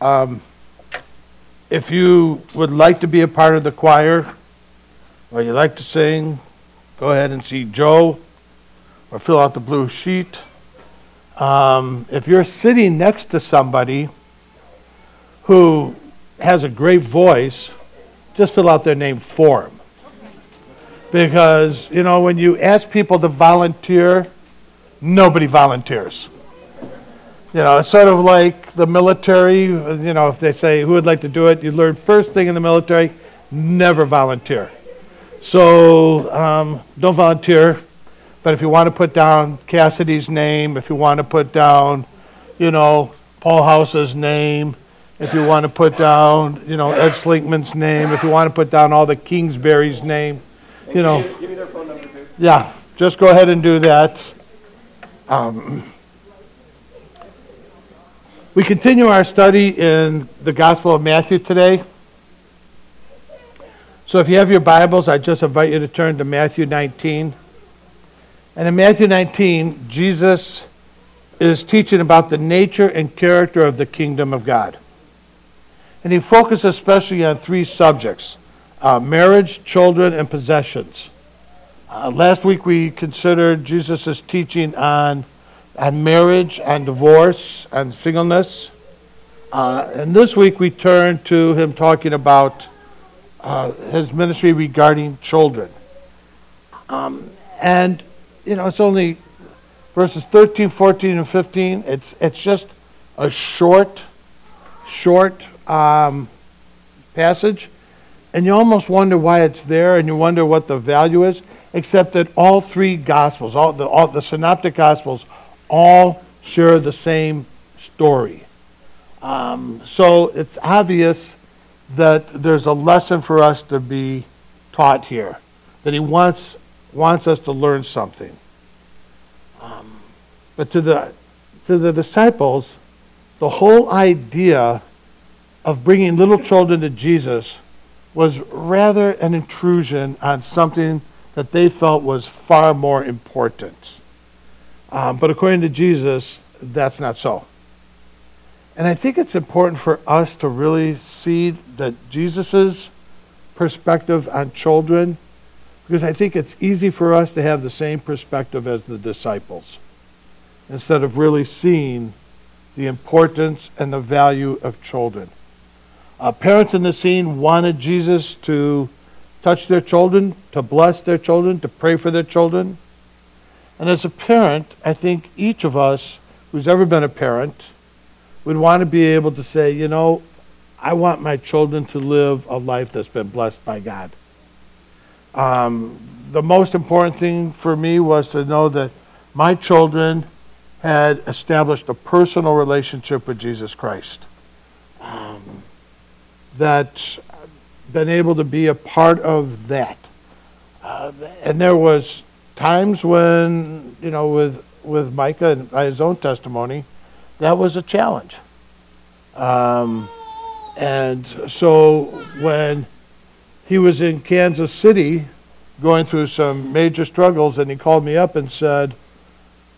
Um, if you would like to be a part of the choir, or you like to sing, go ahead and see Joe, or fill out the blue sheet. Um, if you're sitting next to somebody who has a great voice, just fill out their name for. Because, you know, when you ask people to volunteer, nobody volunteers. You know, it's sort of like the military, you know, if they say, who would like to do it? You learn first thing in the military, never volunteer. So um, don't volunteer. But if you want to put down Cassidy's name, if you want to put down, you know, Paul House's name, if you want to put down, you know, Ed Slinkman's name, if you want to put down all the Kingsbury's name, you know. Give me their phone number, too. Yeah, just go ahead and do that. Um, we continue our study in the Gospel of Matthew today. So if you have your Bibles, I just invite you to turn to Matthew 19. And in Matthew 19, Jesus is teaching about the nature and character of the kingdom of God. And he focuses especially on three subjects uh, marriage, children, and possessions. Uh, last week we considered Jesus' teaching on, on marriage, and divorce, and singleness. Uh, and this week we turn to him talking about uh, his ministry regarding children. Um, and, you know, it's only verses 13, 14, and 15. It's, it's just a short, short um, passage. And you almost wonder why it's there and you wonder what the value is, except that all three Gospels, all the, all the Synoptic Gospels, all share the same story. Um, so it's obvious that there's a lesson for us to be taught here, that he wants, wants us to learn something. Um, but to the, to the disciples, the whole idea of bringing little children to Jesus was rather an intrusion on something that they felt was far more important. Um, but according to Jesus, that's not so. And I think it's important for us to really see that Jesus' perspective on children, because I think it's easy for us to have the same perspective as the disciples, instead of really seeing the importance and the value of children. Uh, parents in the scene wanted Jesus to touch their children, to bless their children, to pray for their children. And as a parent, I think each of us who's ever been a parent would want to be able to say, you know, I want my children to live a life that's been blessed by God. Um, the most important thing for me was to know that my children had established a personal relationship with Jesus Christ. Um, that been able to be a part of that. Uh, and there was times when, you know, with with Micah and by his own testimony, that was a challenge. Um, and so when he was in Kansas City going through some major struggles, and he called me up and said,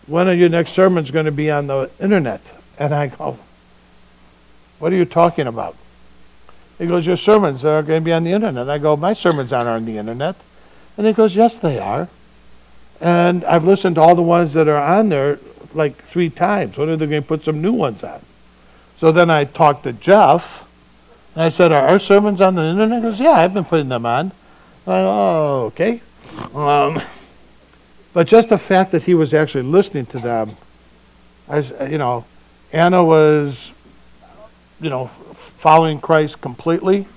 When are your next sermons going to be on the internet? And I go, What are you talking about? He goes, Your sermons are going to be on the internet. I go, My sermons aren't on the internet. And he goes, Yes, they are. And I've listened to all the ones that are on there like three times. When are they going to put some new ones on? So then I talked to Jeff, and I said, Are our sermons on the internet? He goes, Yeah, I've been putting them on. I Oh, okay. Um, but just the fact that he was actually listening to them, I, you know, Anna was, you know, following Christ completely.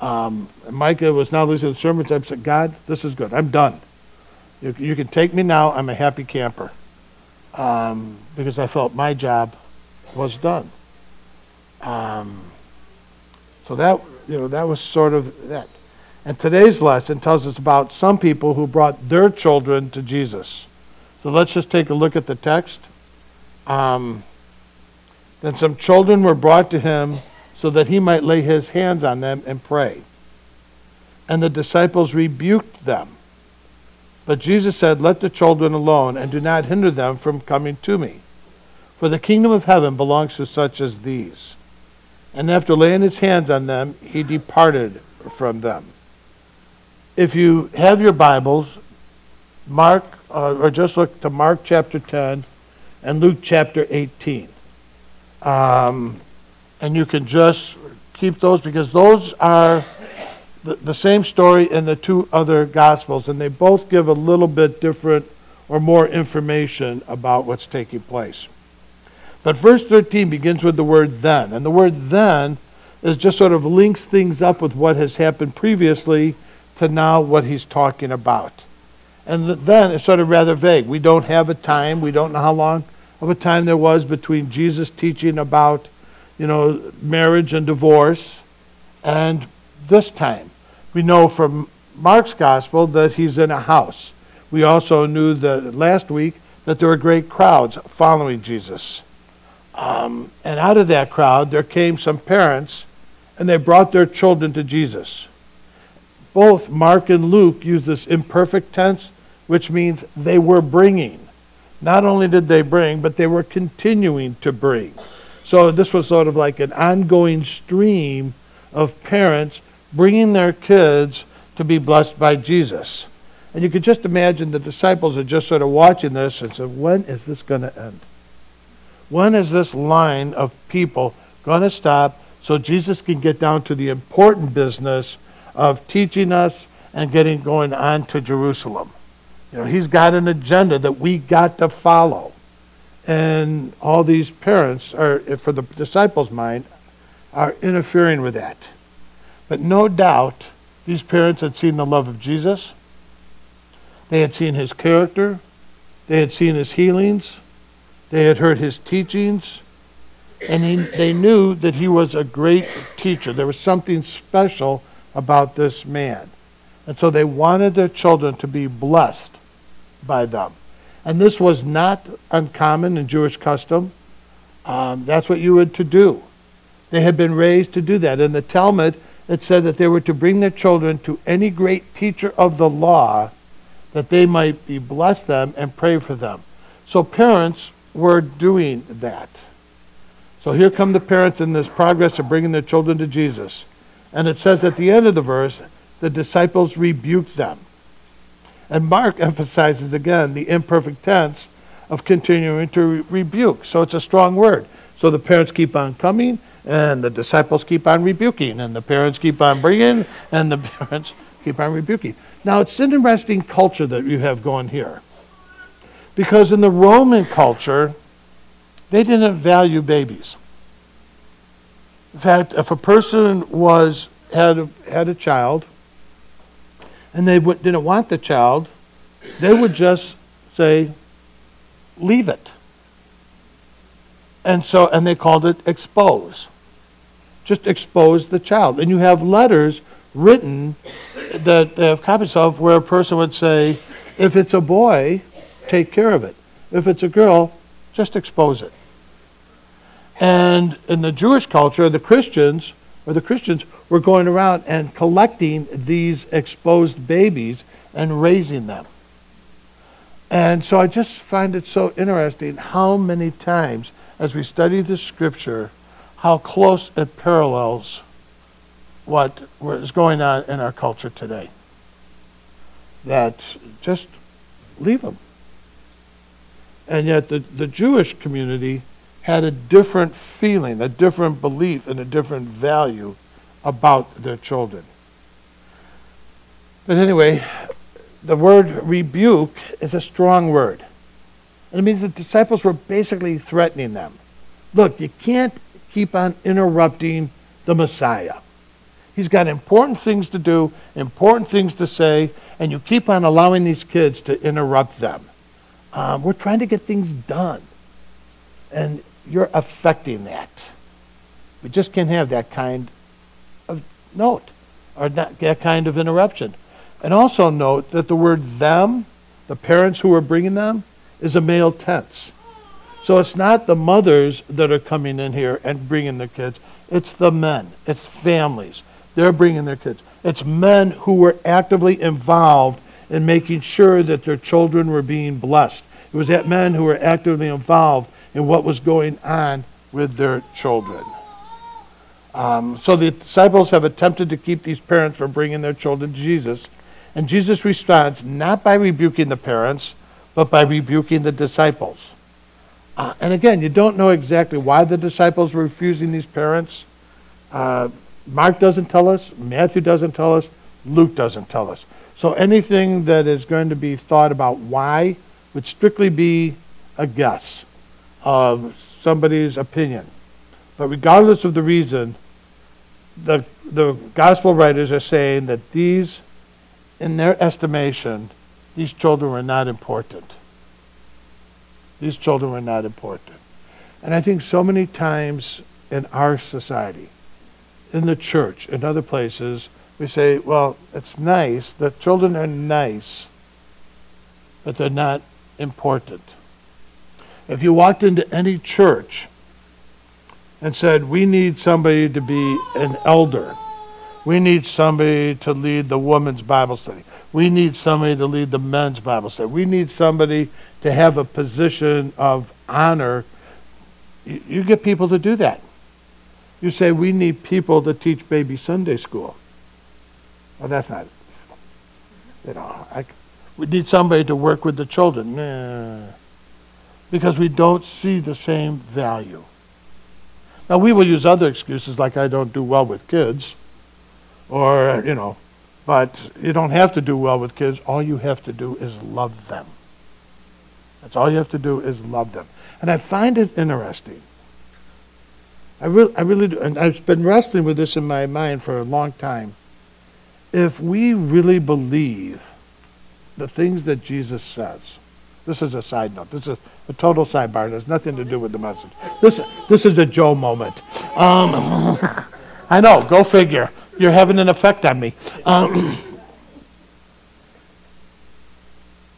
Um, Micah was now listening to sermons. I said, God, this is good. I'm done. You, you can take me now. I'm a happy camper. Um, because I felt my job was done. Um, so that, you know, that was sort of that. And today's lesson tells us about some people who brought their children to Jesus. So let's just take a look at the text. Um, then some children were brought to him so that he might lay his hands on them and pray. And the disciples rebuked them. But Jesus said, Let the children alone, and do not hinder them from coming to me. For the kingdom of heaven belongs to such as these. And after laying his hands on them, he departed from them. If you have your Bibles, Mark, uh, or just look to Mark chapter 10 and Luke chapter 18. Um, and you can just keep those because those are the, the same story in the two other Gospels, and they both give a little bit different or more information about what's taking place. But verse 13 begins with the word then. And the word then is just sort of links things up with what has happened previously to now what he's talking about. And then it's sort of rather vague. We don't have a time. We don't know how long of a time there was between Jesus teaching about, you know, marriage and divorce and this time. We know from Mark's gospel that he's in a house. We also knew that last week that there were great crowds following Jesus. Um, and out of that crowd, there came some parents, and they brought their children to Jesus. Both Mark and Luke use this imperfect tense, which means they were bringing. Not only did they bring, but they were continuing to bring. So this was sort of like an ongoing stream of parents bringing their kids to be blessed by Jesus. And you could just imagine the disciples are just sort of watching this and said, when is this going to end? When is this line of people going to stop so Jesus can get down to the important business of teaching us and getting going on to Jerusalem? You know, he's got an agenda that we got to follow. And all these parents are, for the disciples' mind, are interfering with that. But no doubt, these parents had seen the love of Jesus. They had seen his character. They had seen his healings. They had heard his teachings. And he, they knew that he was a great teacher. There was something special about this man. And so they wanted their children to be blessed by them. And this was not uncommon in Jewish custom. Um, that's what you were to do. They had been raised to do that. In the Talmud, it said that they were to bring their children to any great teacher of the law that they might be bless them and pray for them. So parents were doing that. So here come the parents in this progress of bringing their children to Jesus. And it says at the end of the verse, the disciples rebuked them. And Mark emphasizes again the imperfect tense of continuing to re- rebuke. So it's a strong word. So the parents keep on coming, and the disciples keep on rebuking, and the parents keep on bringing, and the parents keep on rebuking. Now, it's an interesting culture that you have going here. Because in the Roman culture, they didn't value babies. In fact, if a person was had a, had a child and they w- didn't want the child, they would just say, "Leave it." And so, and they called it expose just expose the child. And you have letters written that they have copies of where a person would say, if it's a boy, take care of it. If it's a girl, just expose it. And in the Jewish culture, the Christians, or the Christians, were going around and collecting these exposed babies and raising them. And so I just find it so interesting how many times, as we study the scripture, how close it parallels what is going on in our culture today. That just leave them. And yet the, the Jewish community had a different feeling, a different belief, and a different value about their children. But anyway, the word rebuke is a strong word. And it means the disciples were basically threatening them. Look, you can't keep on interrupting the Messiah. He's got important things to do, important things to say, and you keep on allowing these kids to interrupt them. Um, we're trying to get things done, and you're affecting that. We just can't have that kind of note or that, that kind of interruption. And also note that the word them, the parents who are bringing them, is a male tense. So it's not the mothers that are coming in here and bringing their kids. It's the men. It's families. They're bringing their kids. It's men who were actively involved in making sure that their children were being blessed. It was that men who were actively involved in what was going on with their children. Um, so the disciples have attempted to keep these parents from bringing their children to Jesus. And Jesus responds not by rebuking the parents, but by rebuking the disciples. Uh, and again, you don't know exactly why the disciples were refusing these parents. Uh, Mark doesn't tell us, Matthew doesn't tell us, Luke doesn't tell us. So anything that is going to be thought about why would strictly be a guess of somebody's opinion. But regardless of the reason, the, the gospel writers are saying that these, in their estimation, these children were not important. These children were not important. And I think so many times in our society, in the church, in other places, we say, well, it's nice. The children are nice, but they're not important. If you walked into any church and said, we need somebody to be an elder, we need somebody to lead the women's Bible study, we need somebody to lead the men's Bible study, we need somebody to have a position of honor, you, you get people to do that. You say, we need people to teach baby Sunday school. Well, that's not, you know, I, we need somebody to work with the children. Nah, because we don't see the same value. Now, we will use other excuses like I don't do well with kids, or, you know, but you don't have to do well with kids. All you have to do is love them. That's all you have to do is love them. And I find it interesting. I, re- I really do. And I've been wrestling with this in my mind for a long time. If we really believe the things that Jesus says, this is a side note. This is a total sidebar. It has nothing to do with the message. This, this is a Joe moment. Um, I know, go figure. You're having an effect on me. Um,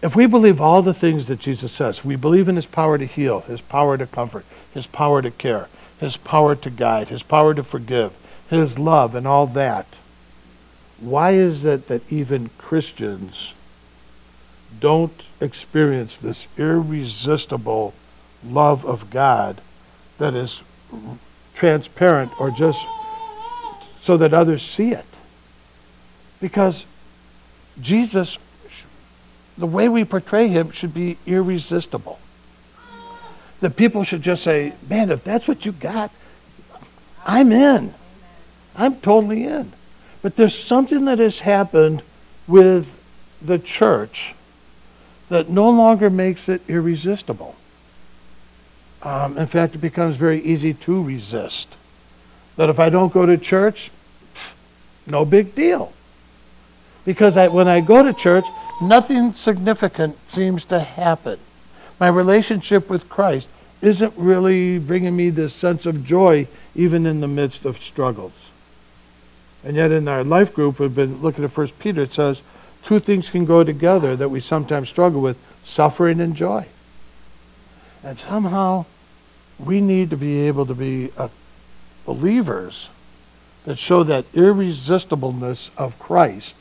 if we believe all the things that Jesus says, we believe in his power to heal, his power to comfort, his power to care, his power to guide, his power to forgive, his love, and all that, why is it that even Christians don't experience this irresistible love of God that is transparent or just so that others see it. Because Jesus, the way we portray him should be irresistible. That people should just say, man, if that's what you got, I'm in. I'm totally in. But there's something that has happened with the church that no longer makes it irresistible. Um, in fact, it becomes very easy to resist. That if I don't go to church, no big deal. Because I, when I go to church, nothing significant seems to happen. My relationship with Christ isn't really bringing me this sense of joy, even in the midst of struggles. And yet, in our life group, we've been looking at First Peter. It says, two things can go together that we sometimes struggle with suffering and joy. And somehow we need to be able to be uh, believers that show that irresistibleness of Christ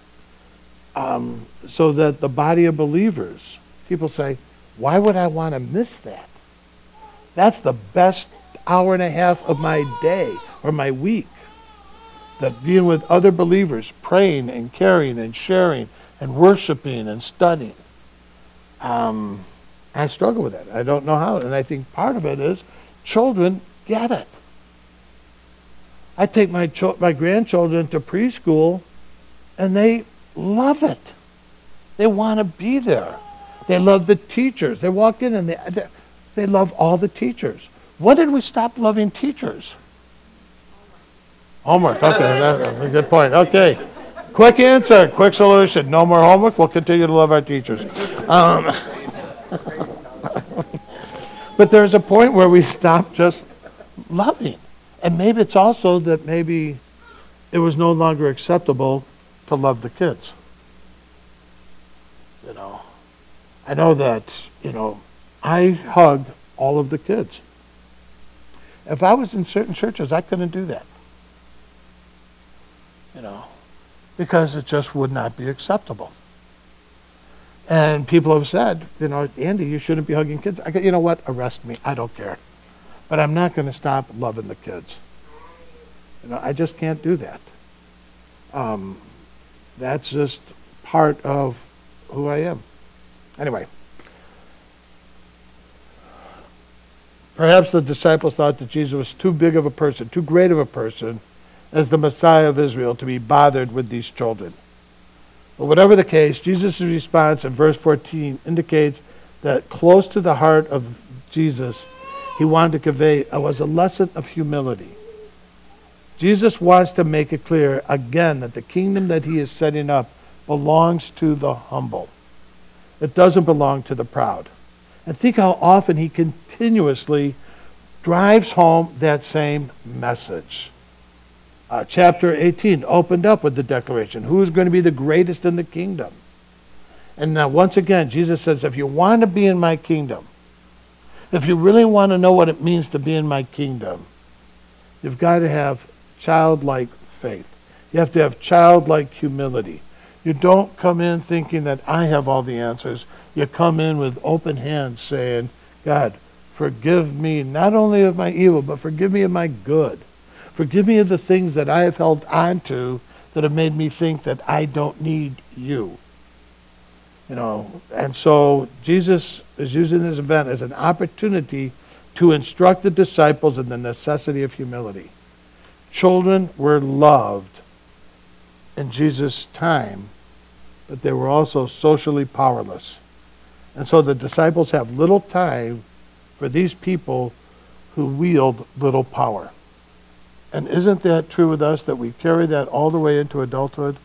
um, so that the body of believers, people say, why would I want to miss that? That's the best hour and a half of my day or my week. That being with other believers, praying and caring and sharing and worshiping and studying. Um, I struggle with that. I don't know how. And I think part of it is children get it. I take my, cho- my grandchildren to preschool and they love it. They want to be there. They love the teachers. They walk in and they, they, love all the teachers. When did we stop loving teachers? Homework. Okay, that's a good point. Okay. Quick answer, quick solution. No more homework. We'll continue to love our teachers. Um, but there's a point where we stop just loving. And maybe it's also that maybe it was no longer acceptable to love the kids. You know, I know that, you know, I hug all of the kids. If I was in certain churches, I couldn't do that. You know, because it just would not be acceptable. And people have said, you know, Andy, you shouldn't be hugging kids. I go, you know what? Arrest me. I don't care. But I'm not going to stop loving the kids. You know, I just can't do that. Um, that's just part of who I am. Anyway. Perhaps the disciples thought that Jesus was too big of a person, too great of a person as the Messiah of Israel to be bothered with these children. But whatever the case, Jesus' response in verse 14 indicates that close to the heart of Jesus, he wanted to convey was a lesson of humility. Jesus wants to make it clear again that the kingdom that he is setting up belongs to the humble. It doesn't belong to the proud. And think how often he continuously drives home that same message. Uh, chapter 18 opened up with the declaration who is going to be the greatest in the kingdom? And now, once again, Jesus says, if you want to be in my kingdom, if you really want to know what it means to be in my kingdom, you've got to have childlike faith. You have to have childlike humility. You don't come in thinking that I have all the answers. You come in with open hands saying, God, forgive me not only of my evil, but forgive me of my good. Forgive me of the things that I have held on to that have made me think that I don't need you. You know, and so Jesus is using this event as an opportunity to instruct the disciples in the necessity of humility. Children were loved in Jesus' time, but they were also socially powerless. And so the disciples have little time for these people who wield little power. And isn't that true with us that we carry that all the way into adulthood?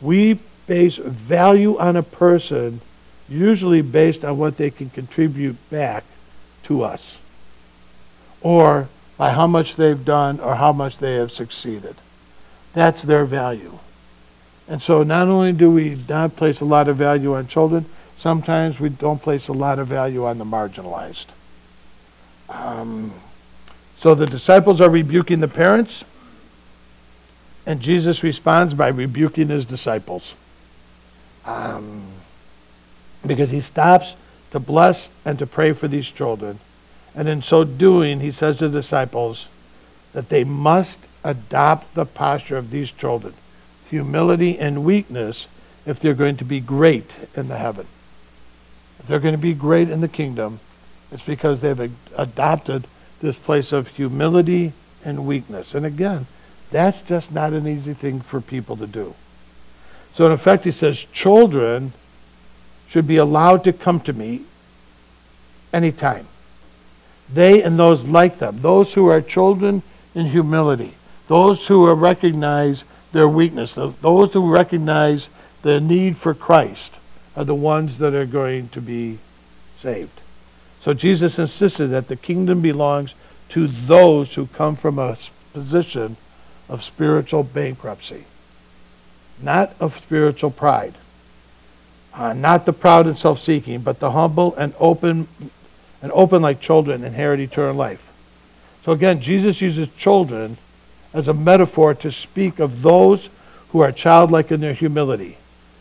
We base value on a person usually based on what they can contribute back to us. Or by how much they've done or how much they have succeeded. That's their value. And so not only do we not place a lot of value on children, sometimes we don't place a lot of value on the marginalized. Um, so the disciples are rebuking the parents, and Jesus responds by rebuking his disciples. Um, because he stops to bless and to pray for these children and in so doing, he says to the disciples that they must adopt the posture of these children humility and weakness if they're going to be great in the heaven. If they're going to be great in the kingdom, it's because they've adopted this place of humility and weakness. And again, that's just not an easy thing for people to do. So, in effect, he says, children should be allowed to come to me anytime. They and those like them, those who are children in humility, those who recognize their weakness, those who recognize their need for Christ, are the ones that are going to be saved. So Jesus insisted that the kingdom belongs to those who come from a position of spiritual bankruptcy, not of spiritual pride. Uh, not the proud and self seeking, but the humble and open and open like children inherit eternal life. So again, Jesus uses children as a metaphor to speak of those who are childlike in their humility.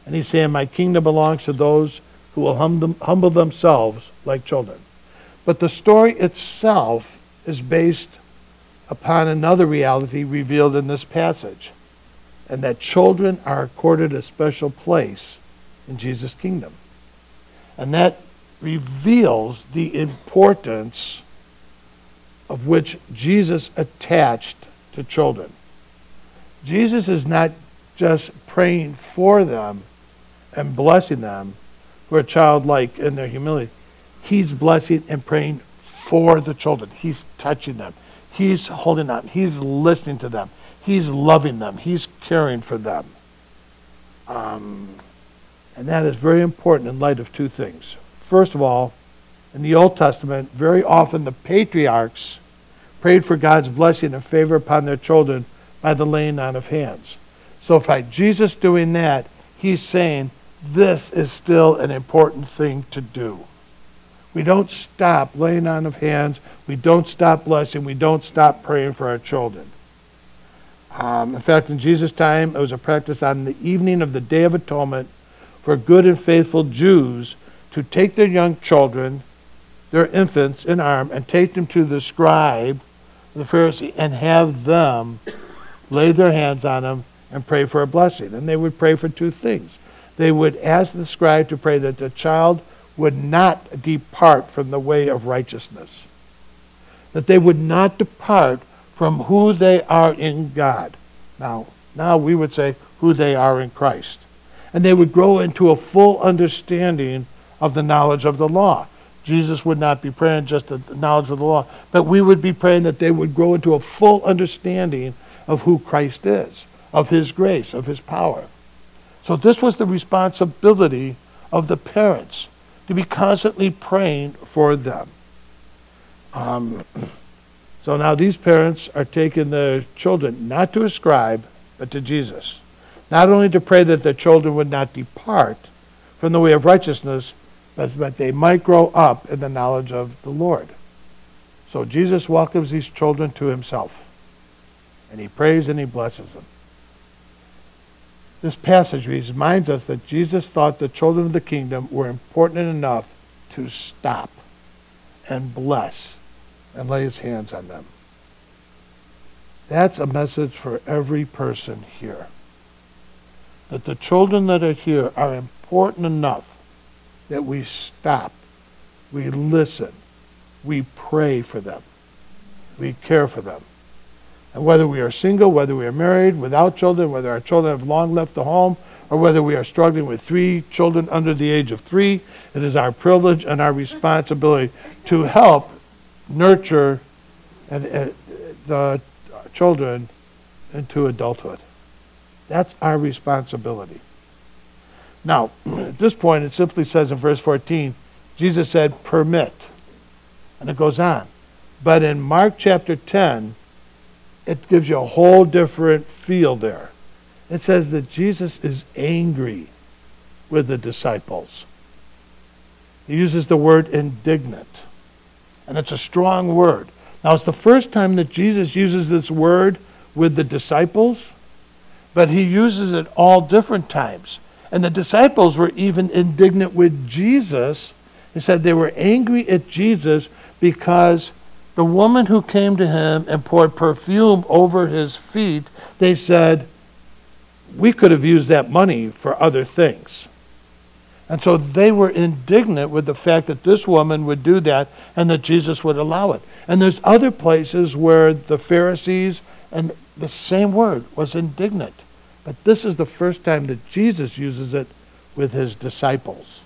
And he's saying, My kingdom belongs to those who will humble themselves like children. But the story itself is based upon another reality revealed in this passage, and that children are accorded a special place in Jesus' kingdom. And that reveals the importance of which Jesus attached to children. Jesus is not just praying for them and blessing them who are childlike in their humility. He's blessing and praying for the children. He's touching them. He's holding on. He's listening to them. He's loving them. He's caring for them. Um, and that is very important in light of two things. First of all, in the Old Testament, very often the patriarchs prayed for God's blessing and favor upon their children by the laying on of hands. So by Jesus doing that, he's saying this is still an important thing to do. We don't stop laying on of hands. We don't stop blessing. We don't stop praying for our children. Um, in fact, in Jesus' time, it was a practice on the evening of the Day of Atonement for good and faithful Jews to take their young children, their infants in arm, and take them to the scribe, the Pharisee, and have them lay their hands on them, and pray for a blessing. And they would pray for two things. They would ask the scribe to pray that the child would not depart from the way of righteousness, that they would not depart from who they are in God. Now, now we would say who they are in Christ. And they would grow into a full understanding of the knowledge of the law. Jesus would not be praying just the knowledge of the law, but we would be praying that they would grow into a full understanding of who Christ is, of his grace, of his power. So this was the responsibility of the parents to be constantly praying for them. Um, so now these parents are taking their children not to a scribe, but to Jesus. Not only to pray that their children would not depart from the way of righteousness, but that they might grow up in the knowledge of the Lord. So Jesus welcomes these children to himself, and he prays and he blesses them. This passage reminds us that Jesus thought the children of the kingdom were important enough to stop and bless and lay his hands on them. That's a message for every person here. That the children that are here are important enough that we stop, we listen, we pray for them, we care for them. And whether we are single, whether we are married, without children, whether our children have long left the home, or whether we are struggling with three children under the age of three, it is our privilege and our responsibility to help nurture and, uh, the children into adulthood. That's our responsibility. Now, at this point, it simply says in verse 14, Jesus said, permit. And it goes on. But in Mark chapter 10, it gives you a whole different feel there. It says that Jesus is angry with the disciples. He uses the word indignant. And it's a strong word. Now, it's the first time that Jesus uses this word with the disciples, but he uses it all different times. And the disciples were even indignant with Jesus. He said they were angry at Jesus because the woman who came to him and poured perfume over his feet, they said, We could have used that money for other things. And so they were indignant with the fact that this woman would do that and that Jesus would allow it. And there's other places where the Pharisees, and the same word was indignant. But this is the first time that Jesus uses it with his disciples.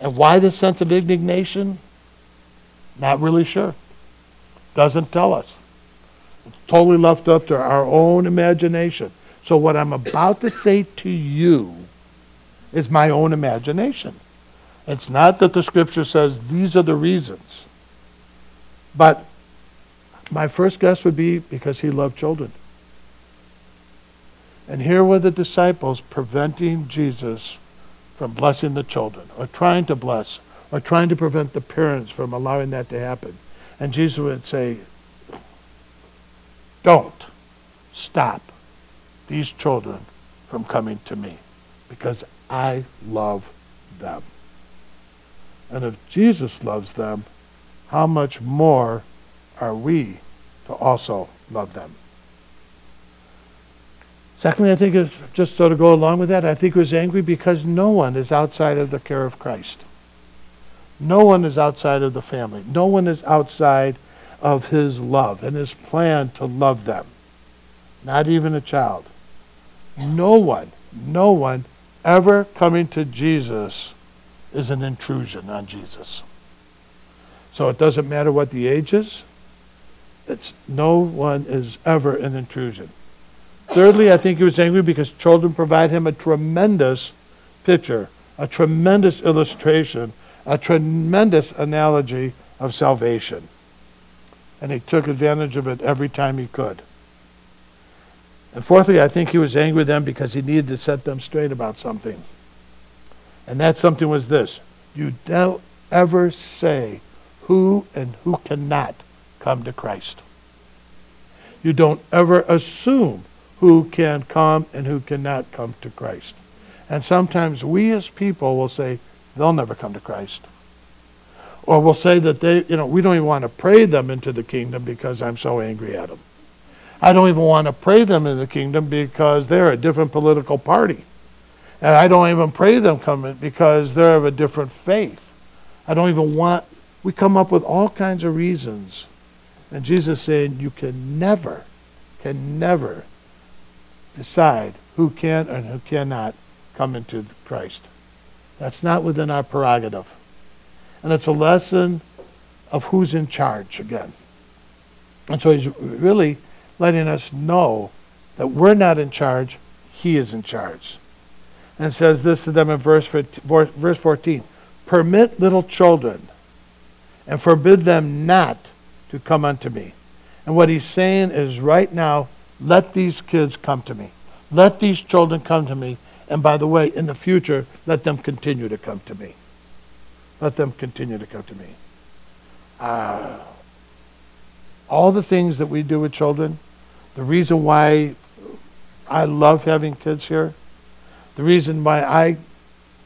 And why the sense of indignation? Not really sure. Doesn't tell us. It's totally left up to our own imagination. So, what I'm about to say to you is my own imagination. It's not that the scripture says these are the reasons. But my first guess would be because he loved children. And here were the disciples preventing Jesus from blessing the children, or trying to bless, or trying to prevent the parents from allowing that to happen. And Jesus would say, Don't stop these children from coming to me because I love them. And if Jesus loves them, how much more are we to also love them? Secondly, I think it's just so to go along with that, I think he was angry because no one is outside of the care of Christ. No one is outside of the family. No one is outside of his love and his plan to love them. Not even a child. No one, no one ever coming to Jesus is an intrusion on Jesus. So it doesn't matter what the age is. It's no one is ever an intrusion. Thirdly, I think he was angry because children provide him a tremendous picture, a tremendous illustration, a tremendous analogy of salvation. And he took advantage of it every time he could. And fourthly, I think he was angry with them because he needed to set them straight about something. And that something was this you don't ever say who and who cannot come to Christ. You don't ever assume who can come and who cannot come to Christ. And sometimes we as people will say, they'll never come to Christ. Or we'll say that they, you know, we don't even want to pray them into the kingdom because I'm so angry at them. I don't even want to pray them in the kingdom because they're a different political party. And I don't even pray them coming because they're of a different faith. I don't even want, we come up with all kinds of reasons. And Jesus saying, you can never, can never decide who can and who cannot come into Christ. That's not within our prerogative. And it's a lesson of who's in charge again. And so he's really letting us know that we're not in charge, he is in charge. And says this to them in verse, verse 14 Permit little children and forbid them not to come unto me. And what he's saying is right now, let these kids come to me. Let these children come to me. And by the way, in the future, let them continue to come to me. Let them continue to come to me. Uh, all the things that we do with children, the reason why I love having kids here, the reason why I,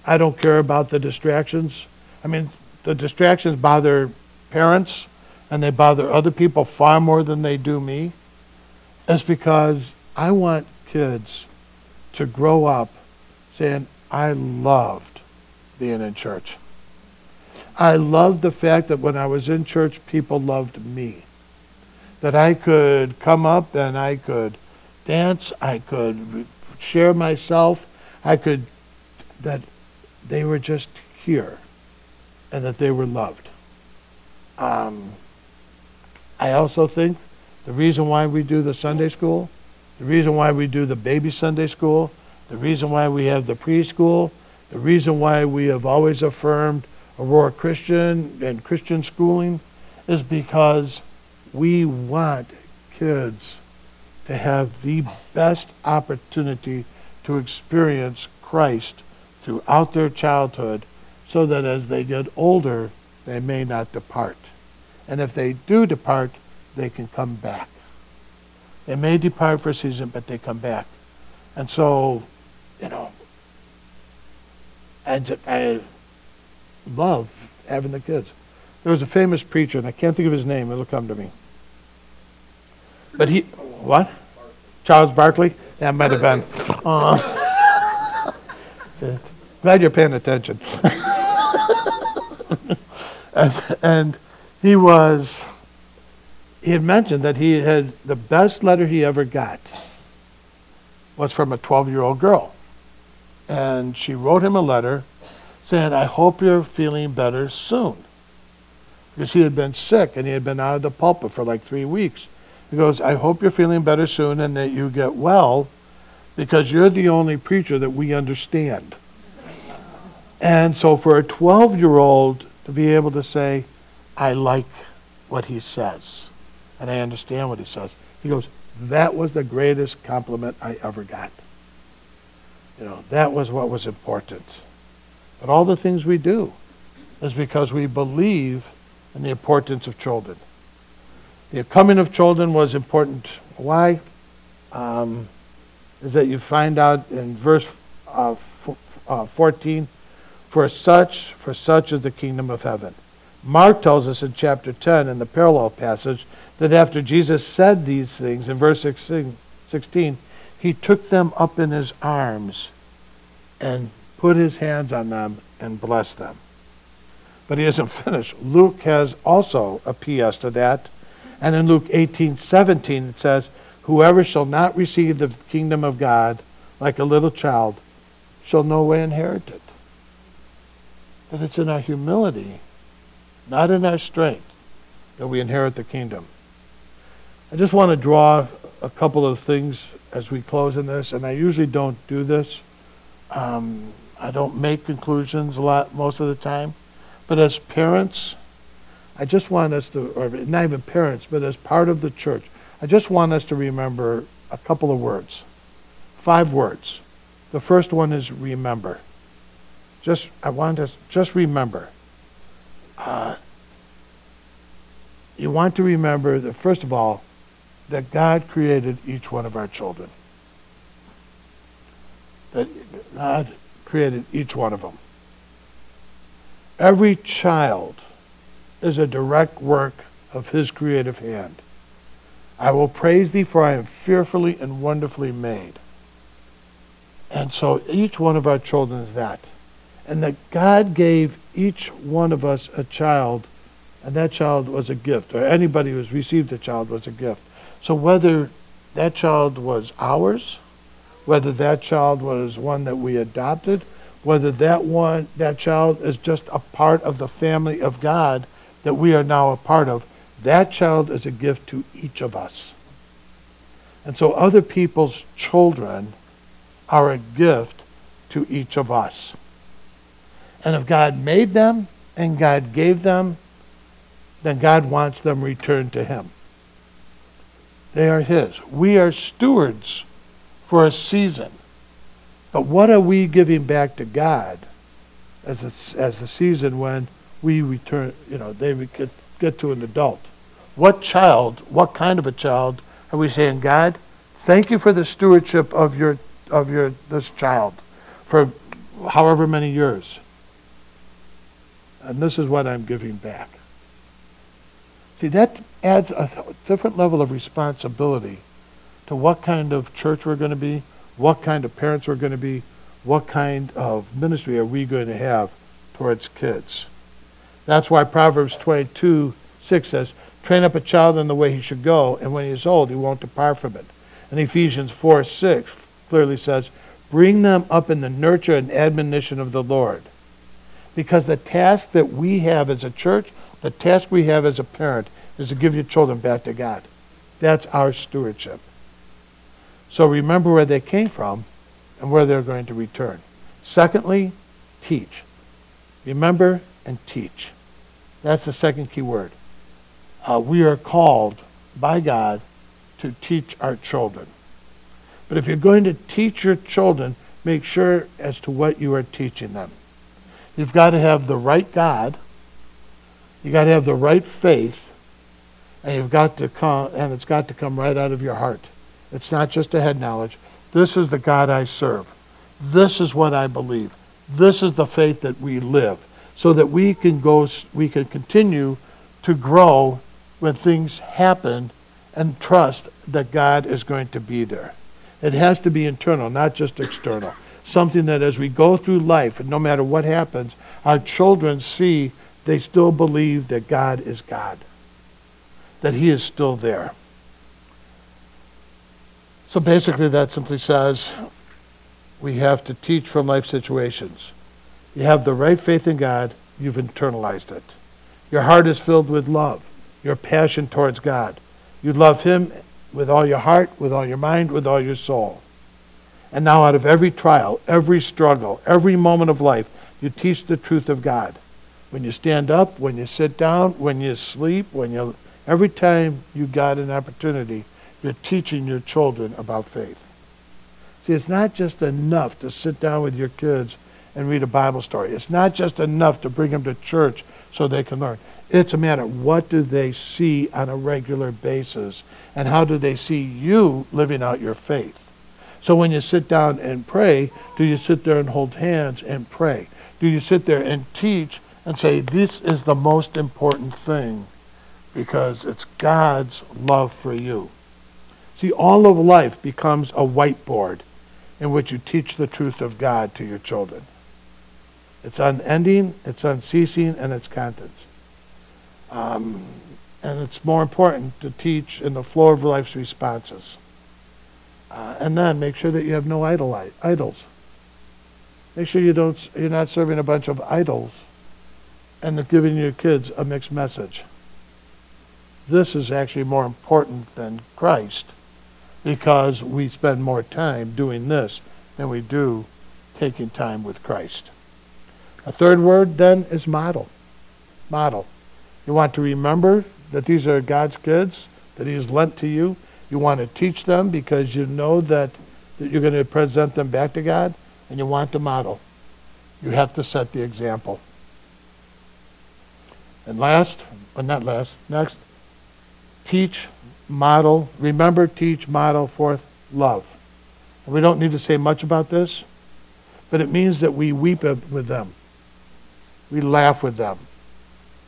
I don't care about the distractions. I mean, the distractions bother parents and they bother other people far more than they do me, is because I want kids to grow up saying, I loved being in church. I loved the fact that when I was in church, people loved me. That I could come up and I could dance, I could share myself, I could, that they were just here and that they were loved. Um, I also think the reason why we do the Sunday school, the reason why we do the baby Sunday school, the reason why we have the preschool, the reason why we have always affirmed Aurora Christian and Christian schooling is because we want kids to have the best opportunity to experience Christ throughout their childhood so that as they get older, they may not depart. And if they do depart, they can come back. They may depart for a season, but they come back. And so, you know, and I love having the kids. There was a famous preacher, and I can't think of his name. It'll come to me. But he, what? Charles Barkley? That might have been. Uh, glad you're paying attention. and, and he was, he had mentioned that he had, the best letter he ever got was from a 12 year old girl. And she wrote him a letter saying, I hope you're feeling better soon. Because he had been sick and he had been out of the pulpit for like three weeks. He goes, I hope you're feeling better soon and that you get well because you're the only preacher that we understand. And so for a 12 year old to be able to say, I like what he says and I understand what he says, he goes, that was the greatest compliment I ever got. You know, that was what was important. But all the things we do is because we believe in the importance of children. The coming of children was important. Why? Um, is that you find out in verse uh, f- uh, 14, for such, for such is the kingdom of heaven. Mark tells us in chapter 10 in the parallel passage that after Jesus said these things in verse 16, 16 he took them up in his arms and put his hands on them and blessed them. But he isn't finished. Luke has also a PS to that. And in Luke 18 17, it says, Whoever shall not receive the kingdom of God like a little child shall no way inherit it. But it's in our humility, not in our strength, that we inherit the kingdom. I just want to draw a couple of things as we close in this, and I usually don't do this. Um, I don't make conclusions a lot most of the time. But as parents, I just want us to, or not even parents, but as part of the church, I just want us to remember a couple of words. Five words. The first one is remember. Just, I want us, just remember. Uh, you want to remember that, first of all, that God created each one of our children. That God created each one of them. Every child is a direct work of his creative hand. I will praise thee, for I am fearfully and wonderfully made. And so each one of our children is that. And that God gave each one of us a child, and that child was a gift, or anybody who has received a child was a gift. So whether that child was ours, whether that child was one that we adopted, whether that one that child is just a part of the family of God that we are now a part of, that child is a gift to each of us. And so other people's children are a gift to each of us. And if God made them and God gave them, then God wants them returned to Him. They are His. We are stewards for a season. But what are we giving back to God as a, as the season when we return, you know, they get, get to an adult? What child, what kind of a child are we saying, God, thank you for the stewardship of your of your this child for however many years. And this is what I'm giving back. See, that adds a different level of responsibility to what kind of church we're going to be, what kind of parents we're going to be, what kind of ministry are we going to have towards kids. That's why Proverbs 22 6 says, Train up a child in the way he should go, and when he is old, he won't depart from it. And Ephesians 4 6 clearly says, Bring them up in the nurture and admonition of the Lord. Because the task that we have as a church the task we have as a parent is to give your children back to God. That's our stewardship. So remember where they came from and where they're going to return. Secondly, teach. Remember and teach. That's the second key word. Uh, we are called by God to teach our children. But if you're going to teach your children, make sure as to what you are teaching them. You've got to have the right God You've got to have the right faith, and you've got to come, and it's got to come right out of your heart. It's not just a head knowledge. This is the God I serve. This is what I believe. This is the faith that we live, so that we can go, we can continue to grow when things happen, and trust that God is going to be there. It has to be internal, not just external. Something that as we go through life, and no matter what happens, our children see they still believe that God is God, that He is still there. So basically, that simply says we have to teach from life situations. You have the right faith in God, you've internalized it. Your heart is filled with love, your passion towards God. You love Him with all your heart, with all your mind, with all your soul. And now, out of every trial, every struggle, every moment of life, you teach the truth of God. When you stand up, when you sit down, when you sleep, when you every time you got an opportunity, you're teaching your children about faith. See, it's not just enough to sit down with your kids and read a Bible story. It's not just enough to bring them to church so they can learn. It's a matter of what do they see on a regular basis and how do they see you living out your faith. So when you sit down and pray, do you sit there and hold hands and pray? Do you sit there and teach and say, This is the most important thing because it's God's love for you. See, all of life becomes a whiteboard in which you teach the truth of God to your children. It's unending, it's unceasing, and it's contents. Um, and it's more important to teach in the flow of life's responses. Uh, and then make sure that you have no idol, idols. Make sure you don't, you're not serving a bunch of idols and giving your kids a mixed message. This is actually more important than Christ because we spend more time doing this than we do taking time with Christ. A third word then is model. Model. You want to remember that these are God's kids, that He has lent to you. You want to teach them because you know that, that you're going to present them back to God, and you want to model. You have to set the example. And last, but not last, next, teach, model, remember, teach, model, fourth, love. And we don't need to say much about this, but it means that we weep with them. We laugh with them.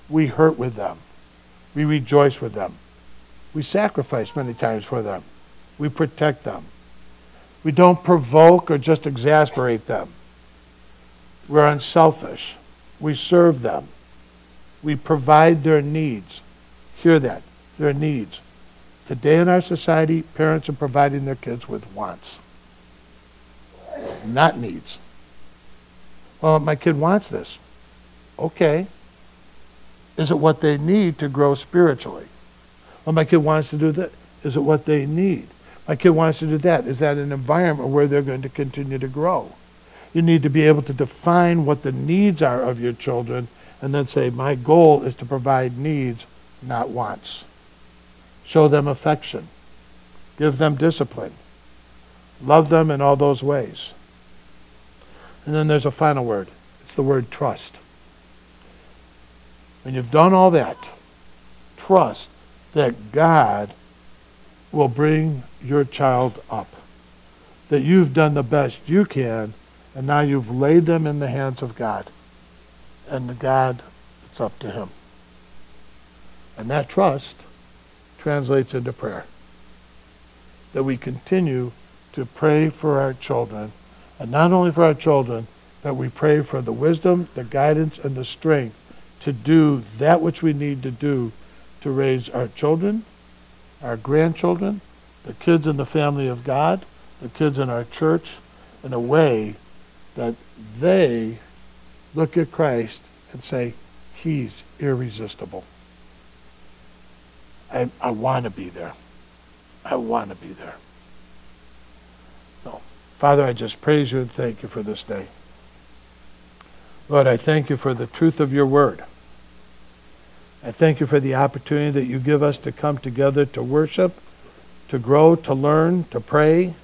We hurt with them. We rejoice with them. We sacrifice many times for them. We protect them. We don't provoke or just exasperate them. We're unselfish. We serve them. We provide their needs. Hear that, their needs. Today in our society, parents are providing their kids with wants, not needs. Well, my kid wants this. Okay. Is it what they need to grow spiritually? Well, my kid wants to do that. Is it what they need? My kid wants to do that. Is that an environment where they're going to continue to grow? You need to be able to define what the needs are of your children and then say, my goal is to provide needs, not wants. Show them affection. Give them discipline. Love them in all those ways. And then there's a final word. It's the word trust. When you've done all that, trust that God will bring your child up. That you've done the best you can, and now you've laid them in the hands of God. And God, it's up to Him. And that trust translates into prayer. That we continue to pray for our children, and not only for our children, but we pray for the wisdom, the guidance, and the strength to do that which we need to do to raise our children, our grandchildren, the kids in the family of God, the kids in our church, in a way that they look at Christ and say, He's irresistible. I, I want to be there. I want to be there. So, Father, I just praise you and thank you for this day. Lord, I thank you for the truth of your word. I thank you for the opportunity that you give us to come together to worship, to grow, to learn, to pray.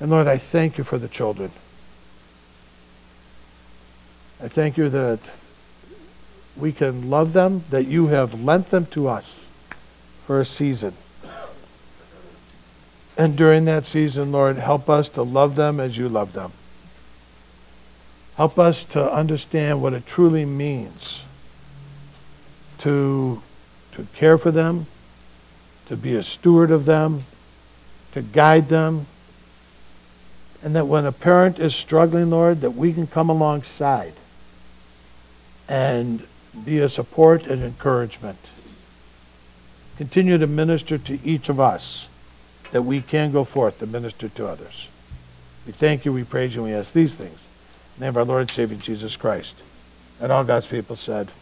And Lord, I thank you for the children. I thank you that we can love them, that you have lent them to us for a season. And during that season, Lord, help us to love them as you love them. Help us to understand what it truly means to, to care for them, to be a steward of them, to guide them. And that when a parent is struggling, Lord, that we can come alongside and be a support and encouragement. Continue to minister to each of us that we can go forth to minister to others. We thank you, we praise you, and we ask these things. Name of our Lord and Savior Jesus Christ. And all God's people said,